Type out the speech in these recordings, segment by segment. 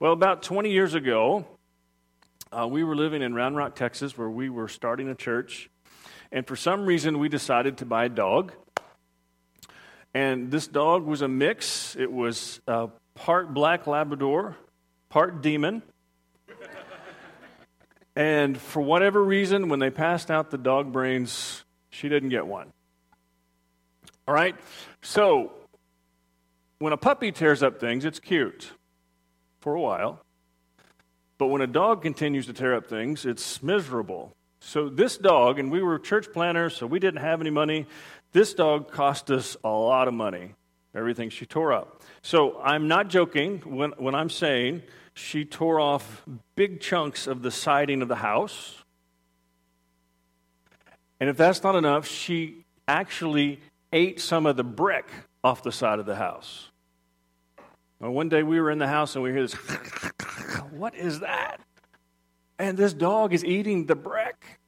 Well, about 20 years ago, uh, we were living in Round Rock, Texas, where we were starting a church. And for some reason, we decided to buy a dog. And this dog was a mix. It was uh, part black Labrador, part demon. and for whatever reason, when they passed out the dog brains, she didn't get one. All right? So, when a puppy tears up things, it's cute for a while. But when a dog continues to tear up things, it's miserable. So, this dog, and we were church planters, so we didn't have any money. This dog cost us a lot of money, everything she tore up. So, I'm not joking when, when I'm saying she tore off big chunks of the siding of the house. And if that's not enough, she actually ate some of the brick off the side of the house. Well, one day we were in the house and we hear this, what is that? And this dog is eating the brick.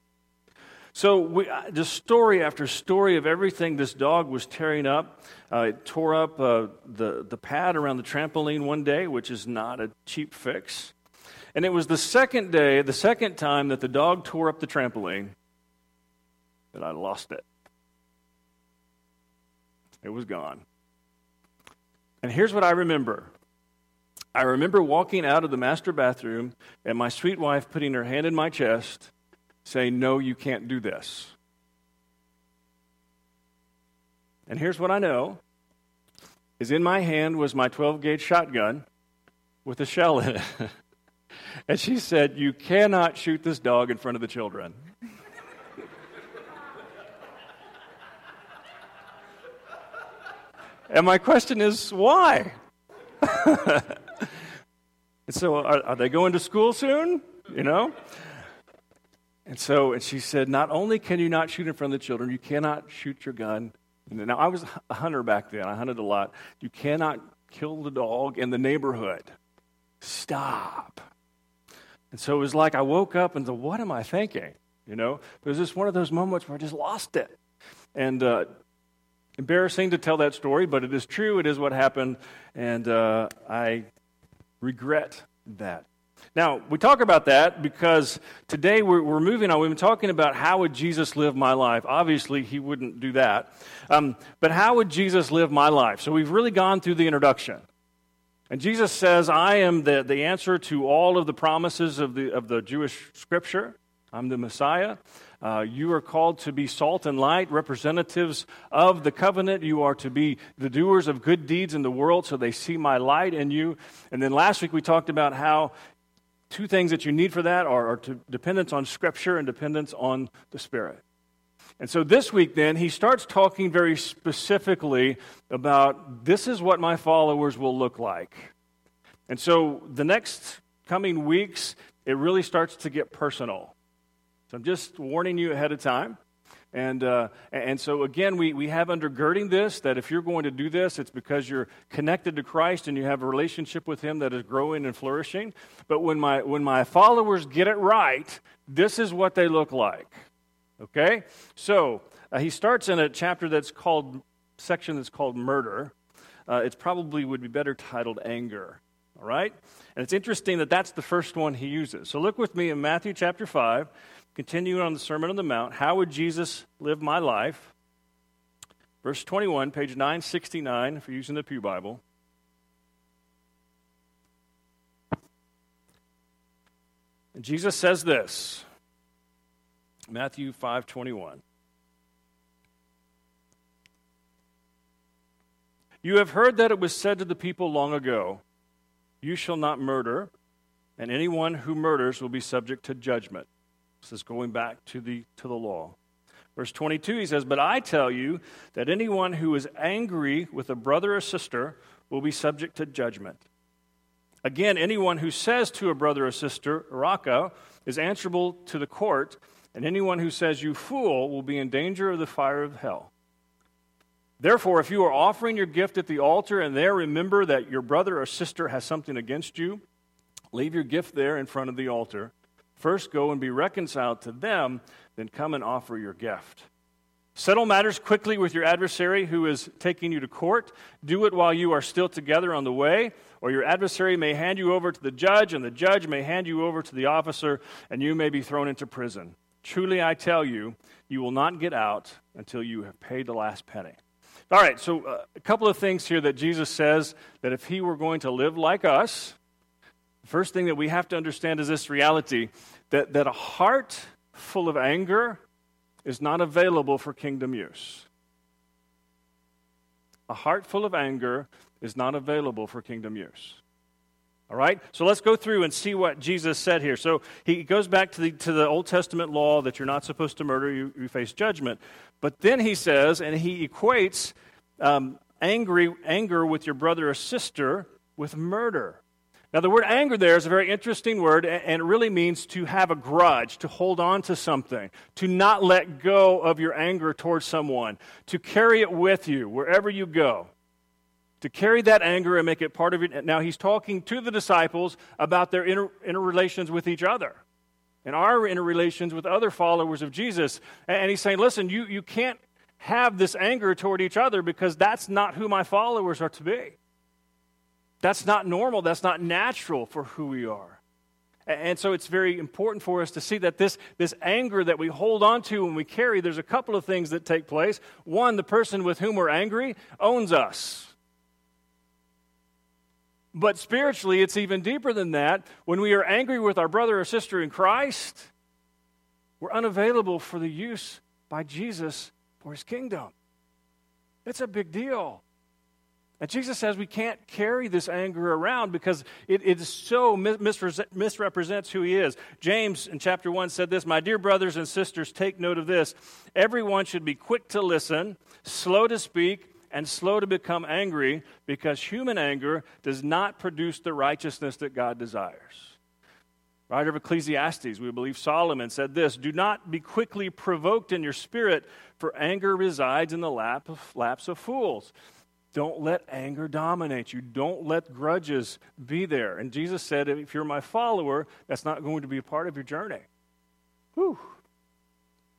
So, we, uh, just story after story of everything this dog was tearing up. Uh, it tore up uh, the, the pad around the trampoline one day, which is not a cheap fix. And it was the second day, the second time that the dog tore up the trampoline, that I lost it. It was gone. And here's what I remember I remember walking out of the master bathroom and my sweet wife putting her hand in my chest, saying, No, you can't do this. And here's what I know is in my hand was my 12 gauge shotgun with a shell in it. and she said, You cannot shoot this dog in front of the children. And my question is, why? and so, are, are, they going to school soon? You know? And so, and she said, not only can you not shoot in front of the children, you cannot shoot your gun. Now, I was a hunter back then, I hunted a lot. You cannot kill the dog in the neighborhood. Stop. And so it was like I woke up and said, what am I thinking? You know, it was just one of those moments where I just lost it. And uh, Embarrassing to tell that story, but it is true. It is what happened, and uh, I regret that. Now, we talk about that because today we're, we're, moving on. We've been talking about how would Jesus live my life. Obviously, he wouldn't do that. Um, but how would Jesus live my life? So we've really gone through the introduction. And Jesus says, I am the, the answer to all of the promises of the, of the Jewish scripture. I'm the Messiah. Uh, you are called to be salt and light, representatives of the covenant. You are to be the doers of good deeds in the world so they see my light in you. And then last week we talked about how two things that you need for that are, are dependence on Scripture and dependence on the Spirit. And so this week, then, he starts talking very specifically about this is what my followers will look like. And so the next coming weeks, it really starts to get personal. So I'm just warning you ahead of time. And, uh, and so, again, we, we have undergirding this that if you're going to do this, it's because you're connected to Christ and you have a relationship with Him that is growing and flourishing. But when my, when my followers get it right, this is what they look like. Okay? So, uh, he starts in a chapter that's called, section that's called murder. Uh, it probably would be better titled anger. All right? And it's interesting that that's the first one he uses. So, look with me in Matthew chapter 5. Continuing on the Sermon on the Mount, how would Jesus live my life? Verse 21, page 969, if you're using the Pew Bible. And Jesus says this Matthew 5:21 You have heard that it was said to the people long ago, you shall not murder, and anyone who murders will be subject to judgment. This is going back to the, to the law. Verse 22, he says, But I tell you that anyone who is angry with a brother or sister will be subject to judgment. Again, anyone who says to a brother or sister, Raca, is answerable to the court, and anyone who says, You fool, will be in danger of the fire of hell. Therefore, if you are offering your gift at the altar and there remember that your brother or sister has something against you, leave your gift there in front of the altar. First, go and be reconciled to them, then come and offer your gift. Settle matters quickly with your adversary who is taking you to court. Do it while you are still together on the way, or your adversary may hand you over to the judge, and the judge may hand you over to the officer, and you may be thrown into prison. Truly, I tell you, you will not get out until you have paid the last penny. All right, so uh, a couple of things here that Jesus says that if he were going to live like us, first thing that we have to understand is this reality that, that a heart full of anger is not available for kingdom use. A heart full of anger is not available for kingdom use. All right? So let's go through and see what Jesus said here. So he goes back to the, to the Old Testament law that you're not supposed to murder, you, you face judgment. But then he says, and he equates um, angry, anger with your brother or sister with murder. Now, the word anger there is a very interesting word, and it really means to have a grudge, to hold on to something, to not let go of your anger towards someone, to carry it with you wherever you go, to carry that anger and make it part of it. Now, he's talking to the disciples about their inter, interrelations with each other and our interrelations with other followers of Jesus. And he's saying, listen, you, you can't have this anger toward each other because that's not who my followers are to be. That's not normal. That's not natural for who we are. And so it's very important for us to see that this, this anger that we hold on to when we carry, there's a couple of things that take place. One, the person with whom we're angry owns us. But spiritually, it's even deeper than that. When we are angry with our brother or sister in Christ, we're unavailable for the use by Jesus for his kingdom. It's a big deal. And Jesus says we can't carry this anger around because it, it so misrepresents who he is. James in chapter 1 said this My dear brothers and sisters, take note of this. Everyone should be quick to listen, slow to speak, and slow to become angry because human anger does not produce the righteousness that God desires. Writer of Ecclesiastes, we believe Solomon said this Do not be quickly provoked in your spirit, for anger resides in the lap of, laps of fools. Don't let anger dominate you. Don't let grudges be there. And Jesus said, if you're my follower, that's not going to be a part of your journey. Whew.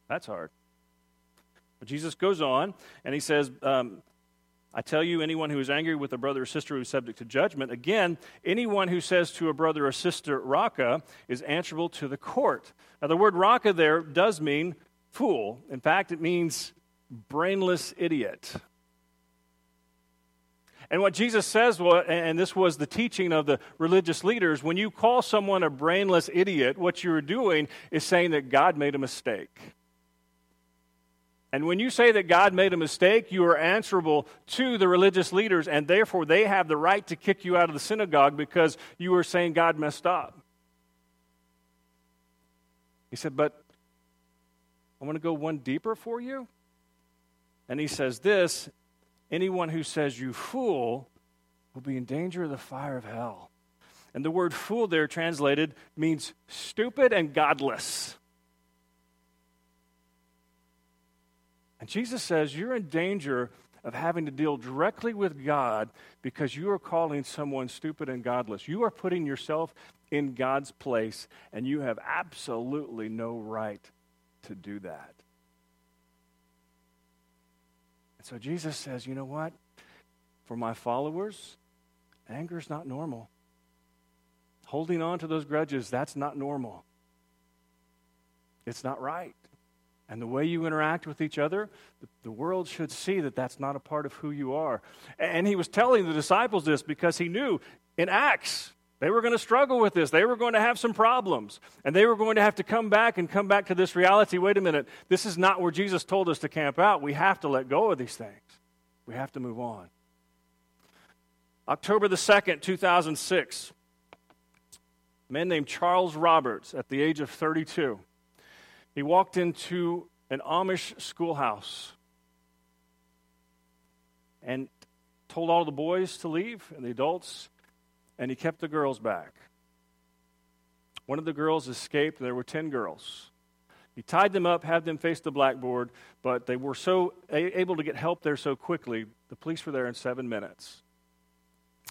That's hard. But Jesus goes on and he says, um, I tell you, anyone who is angry with a brother or sister is subject to judgment, again, anyone who says to a brother or sister, Raca, is answerable to the court. Now, the word Raca there does mean fool. In fact, it means brainless idiot. And what Jesus says, and this was the teaching of the religious leaders, when you call someone a brainless idiot, what you're doing is saying that God made a mistake. And when you say that God made a mistake, you are answerable to the religious leaders, and therefore they have the right to kick you out of the synagogue because you are saying God messed up. He said, But I want to go one deeper for you. And he says this Anyone who says you fool will be in danger of the fire of hell. And the word fool there translated means stupid and godless. And Jesus says you're in danger of having to deal directly with God because you are calling someone stupid and godless. You are putting yourself in God's place, and you have absolutely no right to do that. So Jesus says, you know what? For my followers, anger is not normal. Holding on to those grudges, that's not normal. It's not right. And the way you interact with each other, the world should see that that's not a part of who you are. And he was telling the disciples this because he knew in Acts, they were going to struggle with this. They were going to have some problems. And they were going to have to come back and come back to this reality wait a minute, this is not where Jesus told us to camp out. We have to let go of these things, we have to move on. October the 2nd, 2006, a man named Charles Roberts, at the age of 32, he walked into an Amish schoolhouse and told all the boys to leave and the adults and he kept the girls back. One of the girls escaped. There were 10 girls. He tied them up, had them face the blackboard, but they were so able to get help there so quickly, the police were there in seven minutes.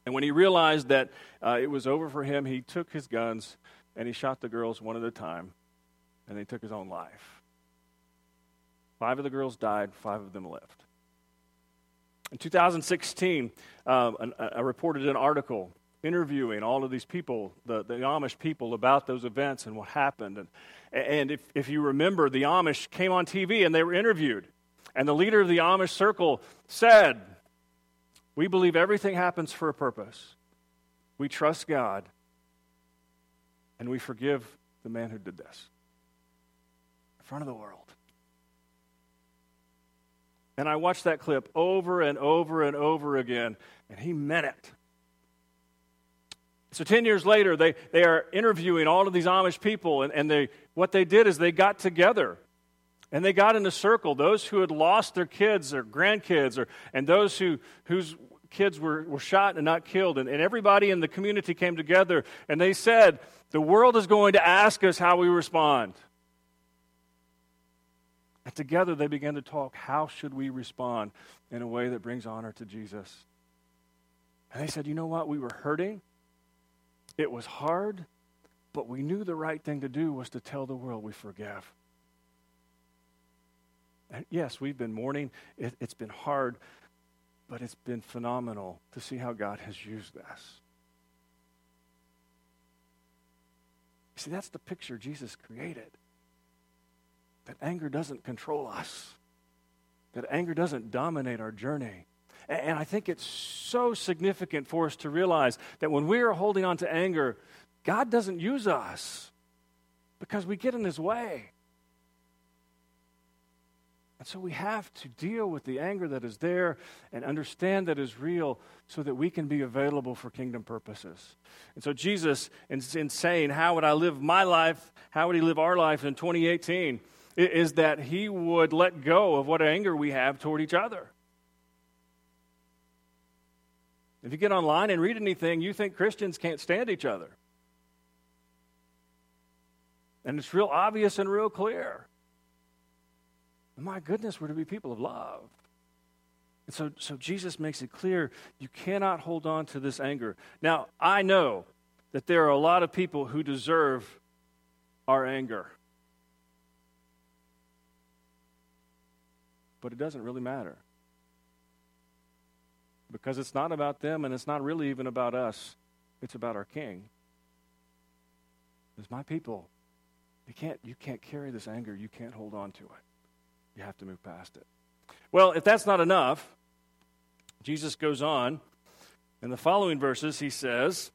And when he realized that uh, it was over for him, he took his guns and he shot the girls one at a time, and he took his own life. Five of the girls died, five of them lived. In 2016, um, I reported an article interviewing all of these people, the, the Amish people, about those events and what happened. And, and if, if you remember, the Amish came on TV and they were interviewed. And the leader of the Amish circle said, We believe everything happens for a purpose. We trust God. And we forgive the man who did this in front of the world. And I watched that clip over and over and over again, and he meant it. So 10 years later, they, they are interviewing all of these Amish people, and, and they, what they did is they got together and they got in a circle. Those who had lost their kids or grandkids, or, and those who, whose kids were, were shot and not killed. And, and everybody in the community came together and they said, The world is going to ask us how we respond. And together they began to talk how should we respond in a way that brings honor to Jesus? And they said, you know what? We were hurting. It was hard, but we knew the right thing to do was to tell the world we forgive. And yes, we've been mourning. It, has been hard, but it's been phenomenal to see how God has used this. See, that's the picture Jesus created that anger doesn't control us, that anger doesn't dominate our journey. And I think it's so significant for us to realize that when we are holding on to anger, God doesn't use us because we get in His way. And so we have to deal with the anger that is there and understand that is real so that we can be available for kingdom purposes. And so Jesus, in, in saying, How would I live my life? How would He live our life in 2018? is that he would let go of what anger we have toward each other. If you get online and read anything, you think Christians can't stand each other. And it's real obvious and real clear. My goodness, we're to be people of love. And so, so Jesus makes it clear you cannot hold on to this anger. Now, I know that there are a lot of people who deserve our anger. but it doesn't really matter. Because it's not about them and it's not really even about us. It's about our king. It's my people. You can't, you can't carry this anger. You can't hold on to it. You have to move past it. Well, if that's not enough, Jesus goes on. In the following verses, he says,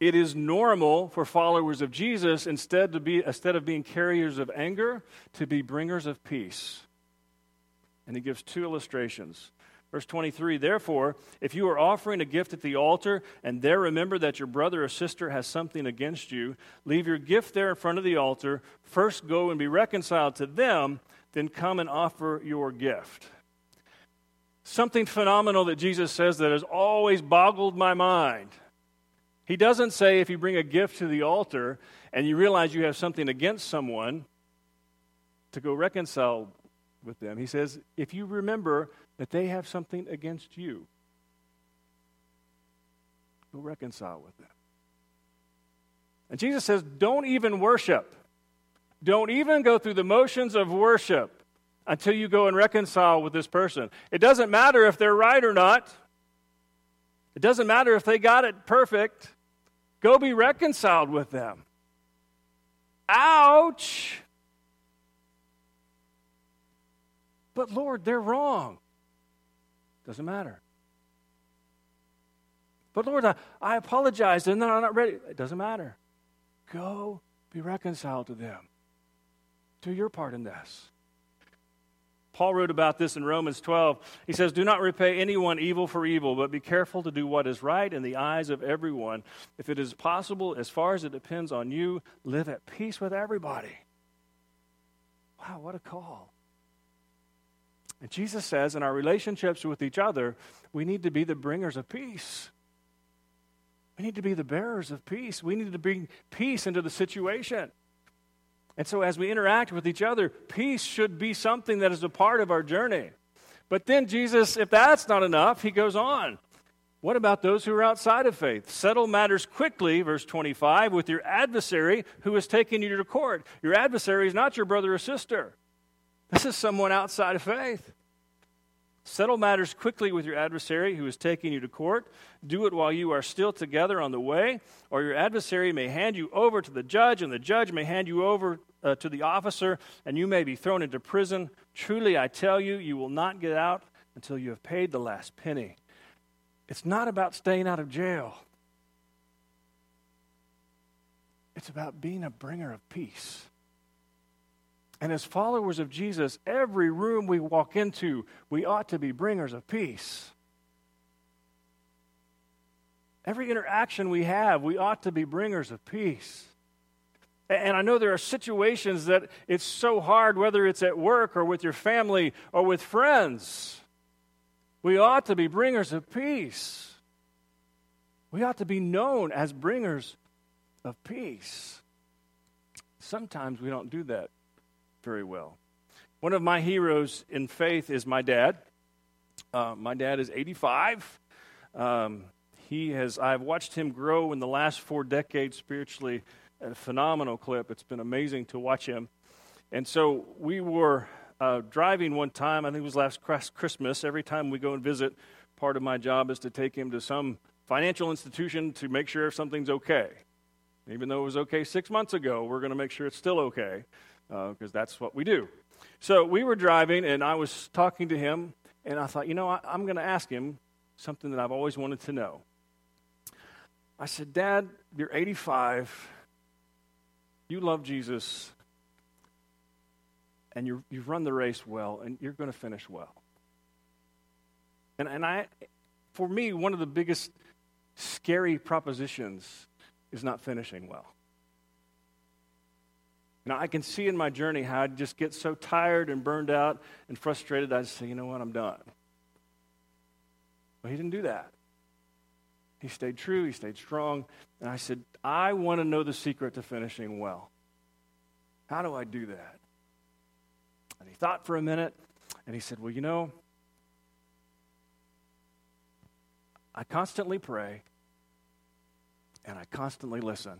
It is normal for followers of Jesus, instead, to be, instead of being carriers of anger, to be bringers of peace. And he gives two illustrations. Verse 23 Therefore, if you are offering a gift at the altar and there remember that your brother or sister has something against you, leave your gift there in front of the altar. First go and be reconciled to them, then come and offer your gift. Something phenomenal that Jesus says that has always boggled my mind. He doesn't say if you bring a gift to the altar and you realize you have something against someone, to go reconcile with them. He says, if you remember that they have something against you, go reconcile with them. And Jesus says, don't even worship. Don't even go through the motions of worship until you go and reconcile with this person. It doesn't matter if they're right or not. It doesn't matter if they got it perfect. Go be reconciled with them. Ouch! But Lord, they're wrong. Doesn't matter. But Lord, I, I apologize and then I'm not ready. It doesn't matter. Go be reconciled to them. Do your part in this. Paul wrote about this in Romans 12. He says, Do not repay anyone evil for evil, but be careful to do what is right in the eyes of everyone. If it is possible, as far as it depends on you, live at peace with everybody. Wow, what a call. And Jesus says in our relationships with each other, we need to be the bringers of peace. We need to be the bearers of peace. We need to bring peace into the situation. And so, as we interact with each other, peace should be something that is a part of our journey. But then, Jesus, if that's not enough, he goes on. What about those who are outside of faith? Settle matters quickly, verse 25, with your adversary who is taking you to court. Your adversary is not your brother or sister. This is someone outside of faith. Settle matters quickly with your adversary who is taking you to court. Do it while you are still together on the way, or your adversary may hand you over to the judge, and the judge may hand you over uh, to the officer, and you may be thrown into prison. Truly, I tell you, you will not get out until you have paid the last penny. It's not about staying out of jail, it's about being a bringer of peace. And as followers of Jesus, every room we walk into, we ought to be bringers of peace. Every interaction we have, we ought to be bringers of peace. And I know there are situations that it's so hard, whether it's at work or with your family or with friends. We ought to be bringers of peace. We ought to be known as bringers of peace. Sometimes we don't do that very well. One of my heroes in faith is my dad. Uh, my dad is 85. Um, he has, I've watched him grow in the last four decades spiritually at a phenomenal clip. It's been amazing to watch him. And so we were uh, driving one time, I think it was last Christmas. Every time we go and visit, part of my job is to take him to some financial institution to make sure if something's okay. Even though it was okay six months ago, we're going to make sure it's still okay because uh, that's what we do. So we were driving, and I was talking to him, and I thought, you know, I, I'm going to ask him something that I've always wanted to know. I said, Dad, you're 85, you love Jesus, and you have run the race well, and you're going to finish well. And, and I, for me, one of the biggest scary propositions is not finishing well. Know, I can see in my journey how I'd just get so tired and burned out and frustrated, I'd say, you know what, I'm done. But he didn't do that. He stayed true, he stayed strong. And I said, I want to know the secret to finishing well. How do I do that? And he thought for a minute, and he said, Well, you know, I constantly pray, and I constantly listen.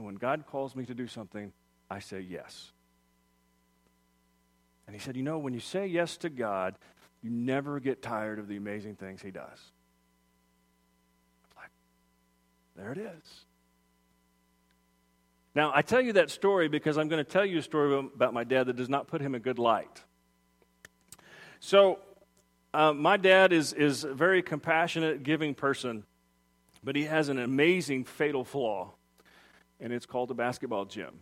And when God calls me to do something, I say yes. And he said, You know, when you say yes to God, you never get tired of the amazing things he does. Like, there it is. Now, I tell you that story because I'm going to tell you a story about my dad that does not put him in good light. So, uh, my dad is, is a very compassionate, giving person, but he has an amazing fatal flaw and it's called a basketball gym.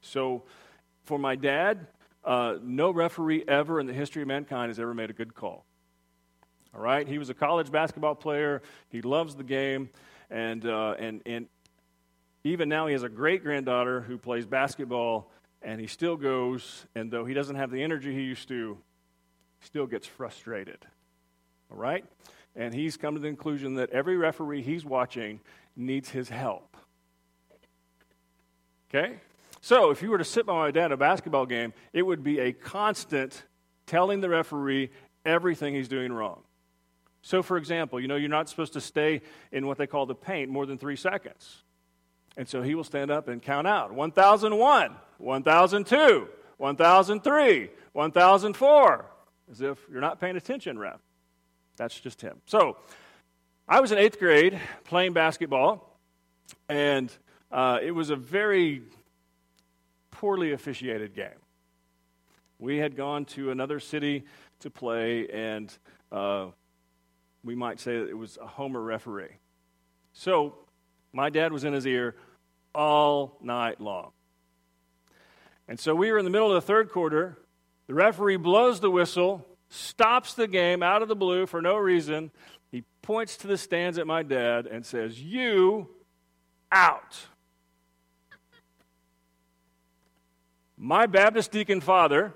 So, for my dad, uh, no referee ever in the history of mankind has ever made a good call. All right? He was a college basketball player, he loves the game, and, uh, and, and even now he has a great granddaughter who plays basketball, and he still goes, and though he doesn't have the energy he used to, still gets frustrated. All right? And he's come to the conclusion that every referee he's watching needs his help. Okay? So, if you were to sit by my dad at a basketball game, it would be a constant telling the referee everything he's doing wrong. So, for example, you know, you're not supposed to stay in what they call the paint more than three seconds. And so he will stand up and count out 1001, 1002, 1003, 1004, as if you're not paying attention, ref. That's just him. So, I was in eighth grade playing basketball, and uh, it was a very poorly officiated game. We had gone to another city to play, and uh, we might say that it was a homer referee. So my dad was in his ear all night long. And so we were in the middle of the third quarter. The referee blows the whistle, stops the game out of the blue for no reason, he points to the stands at my dad and says, You out. My Baptist deacon father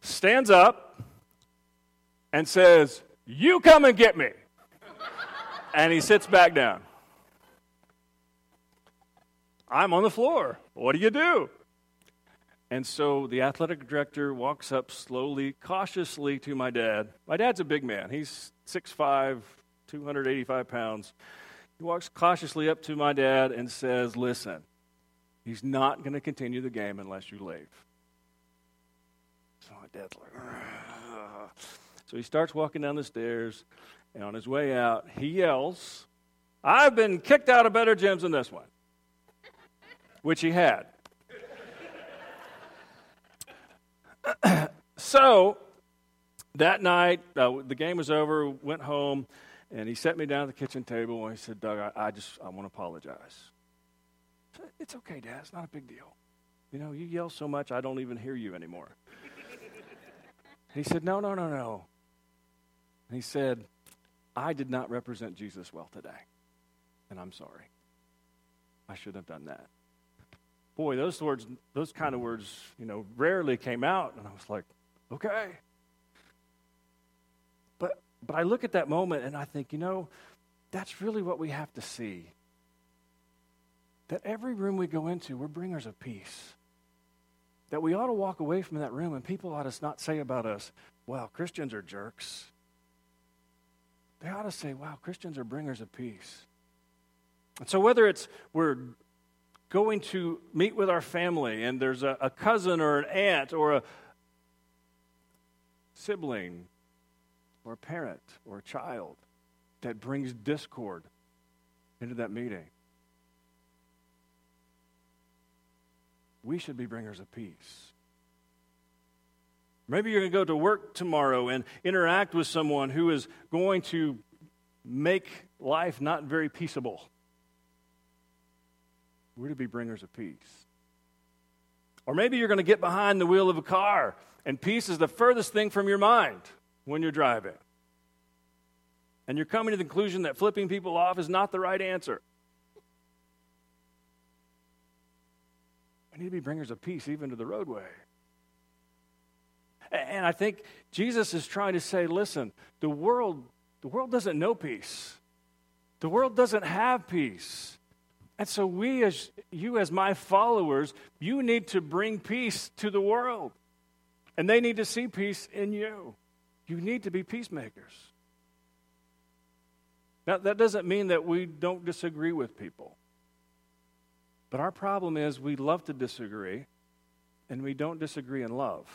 stands up and says, You come and get me. and he sits back down. I'm on the floor. What do you do? And so the athletic director walks up slowly, cautiously to my dad. My dad's a big man. He's 6'5, 285 pounds. He walks cautiously up to my dad and says, Listen, He's not going to continue the game unless you leave. So my dad's like, Ugh. so he starts walking down the stairs, and on his way out, he yells, I've been kicked out of better gyms than this one, which he had. so that night, uh, the game was over, went home, and he set me down at the kitchen table and he said, Doug, I, I just, I want to apologize. Said, it's okay, Dad. It's not a big deal. You know, you yell so much, I don't even hear you anymore. he said, No, no, no, no. And he said, I did not represent Jesus well today, and I'm sorry. I shouldn't have done that. Boy, those words, those kind of words, you know, rarely came out, and I was like, okay. But but I look at that moment and I think, you know, that's really what we have to see. That every room we go into, we're bringers of peace. That we ought to walk away from that room and people ought to not say about us, wow, Christians are jerks. They ought to say, wow, Christians are bringers of peace. And so whether it's we're going to meet with our family and there's a, a cousin or an aunt or a sibling or a parent or a child that brings discord into that meeting. We should be bringers of peace. Maybe you're going to go to work tomorrow and interact with someone who is going to make life not very peaceable. We're to be bringers of peace. Or maybe you're going to get behind the wheel of a car and peace is the furthest thing from your mind when you're driving. And you're coming to the conclusion that flipping people off is not the right answer. We need to be bringers of peace even to the roadway. And I think Jesus is trying to say, listen, the world, the world doesn't know peace. The world doesn't have peace. And so we as you as my followers, you need to bring peace to the world. And they need to see peace in you. You need to be peacemakers. Now, that doesn't mean that we don't disagree with people. But our problem is we love to disagree, and we don't disagree in love.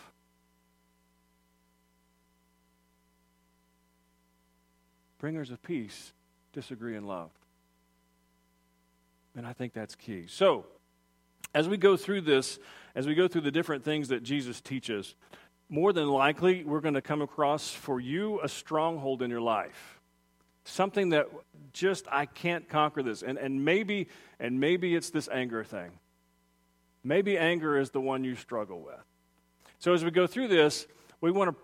Bringers of peace disagree in love. And I think that's key. So, as we go through this, as we go through the different things that Jesus teaches, more than likely we're going to come across for you a stronghold in your life. Something that just I can't conquer this. And and maybe and maybe it's this anger thing. Maybe anger is the one you struggle with. So as we go through this, we want to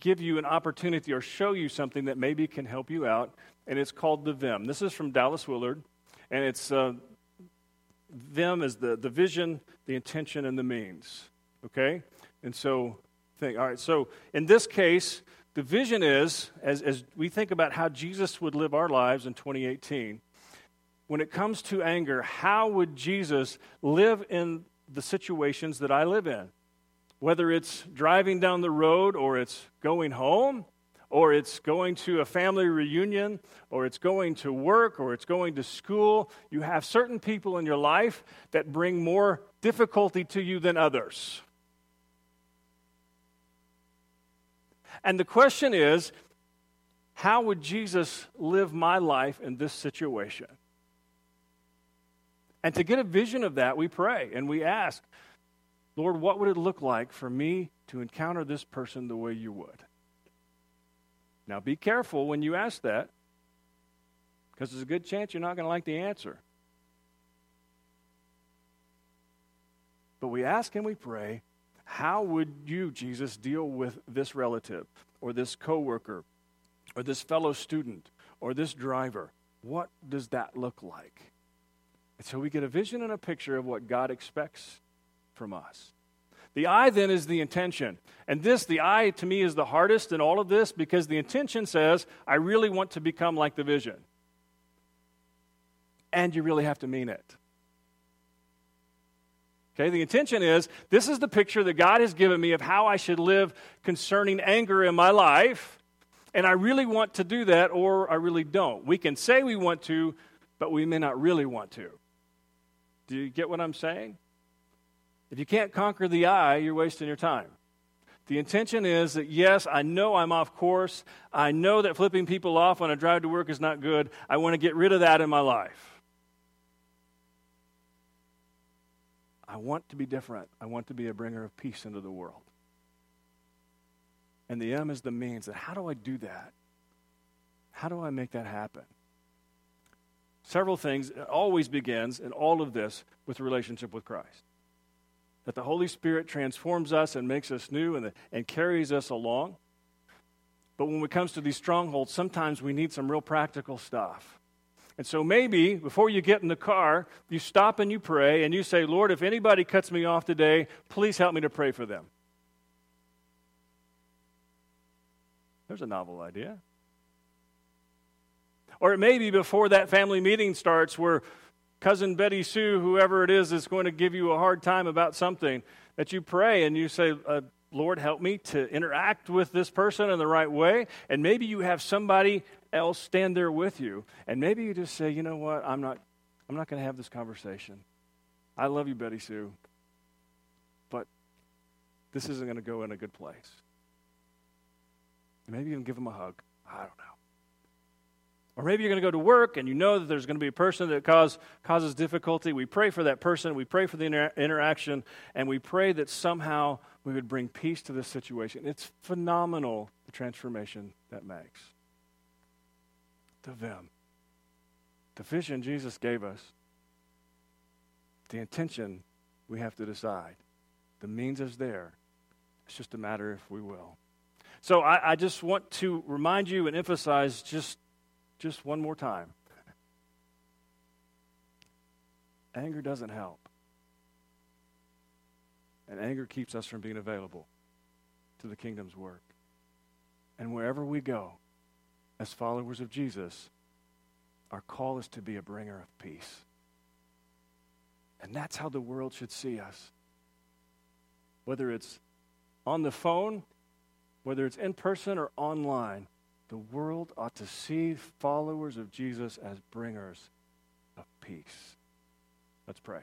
give you an opportunity or show you something that maybe can help you out, and it's called the VIM. This is from Dallas Willard, and it's uh, VIM is the, the vision, the intention, and the means. Okay? And so think, All right, so in this case, the vision is, as, as we think about how Jesus would live our lives in 2018, when it comes to anger, how would Jesus live in the situations that I live in? Whether it's driving down the road, or it's going home, or it's going to a family reunion, or it's going to work, or it's going to school, you have certain people in your life that bring more difficulty to you than others. And the question is how would Jesus live my life in this situation? And to get a vision of that, we pray and we ask, Lord, what would it look like for me to encounter this person the way you would? Now, be careful when you ask that, because there's a good chance you're not going to like the answer. But we ask and we pray, how would you, Jesus, deal with this relative or this coworker or this fellow student or this driver? What does that look like? And so we get a vision and a picture of what God expects from us. The I then is the intention. And this, the I to me, is the hardest in all of this because the intention says, I really want to become like the vision. And you really have to mean it. Okay, the intention is this is the picture that God has given me of how I should live concerning anger in my life. And I really want to do that, or I really don't. We can say we want to, but we may not really want to. Do you get what I'm saying? If you can't conquer the I, you're wasting your time. The intention is that, yes, I know I'm off course. I know that flipping people off on a drive to work is not good. I want to get rid of that in my life. I want to be different. I want to be a bringer of peace into the world. And the M is the means. And how do I do that? How do I make that happen? Several things. It always begins in all of this with relationship with Christ that the Holy Spirit transforms us and makes us new and, and carries us along. But when it comes to these strongholds, sometimes we need some real practical stuff. And so maybe before you get in the car, you stop and you pray and you say, Lord, if anybody cuts me off today, please help me to pray for them. There's a novel idea. Or it may be before that family meeting starts where cousin Betty Sue, whoever it is, is going to give you a hard time about something, that you pray and you say, uh, Lord, help me to interact with this person in the right way. And maybe you have somebody else stand there with you. And maybe you just say, you know what, I'm not, I'm not going to have this conversation. I love you, Betty Sue, but this isn't going to go in a good place. Maybe you can give them a hug. I don't know. Or maybe you're going to go to work and you know that there's going to be a person that cause, causes difficulty. We pray for that person. We pray for the inter- interaction. And we pray that somehow we would bring peace to this situation. It's phenomenal, the transformation that makes. The Vim. The vision Jesus gave us. The intention we have to decide. The means is there. It's just a matter if we will. So I, I just want to remind you and emphasize just just one more time. Anger doesn't help. And anger keeps us from being available to the kingdom's work. And wherever we go, as followers of Jesus, our call is to be a bringer of peace. And that's how the world should see us. Whether it's on the phone, whether it's in person or online, the world ought to see followers of Jesus as bringers of peace. Let's pray.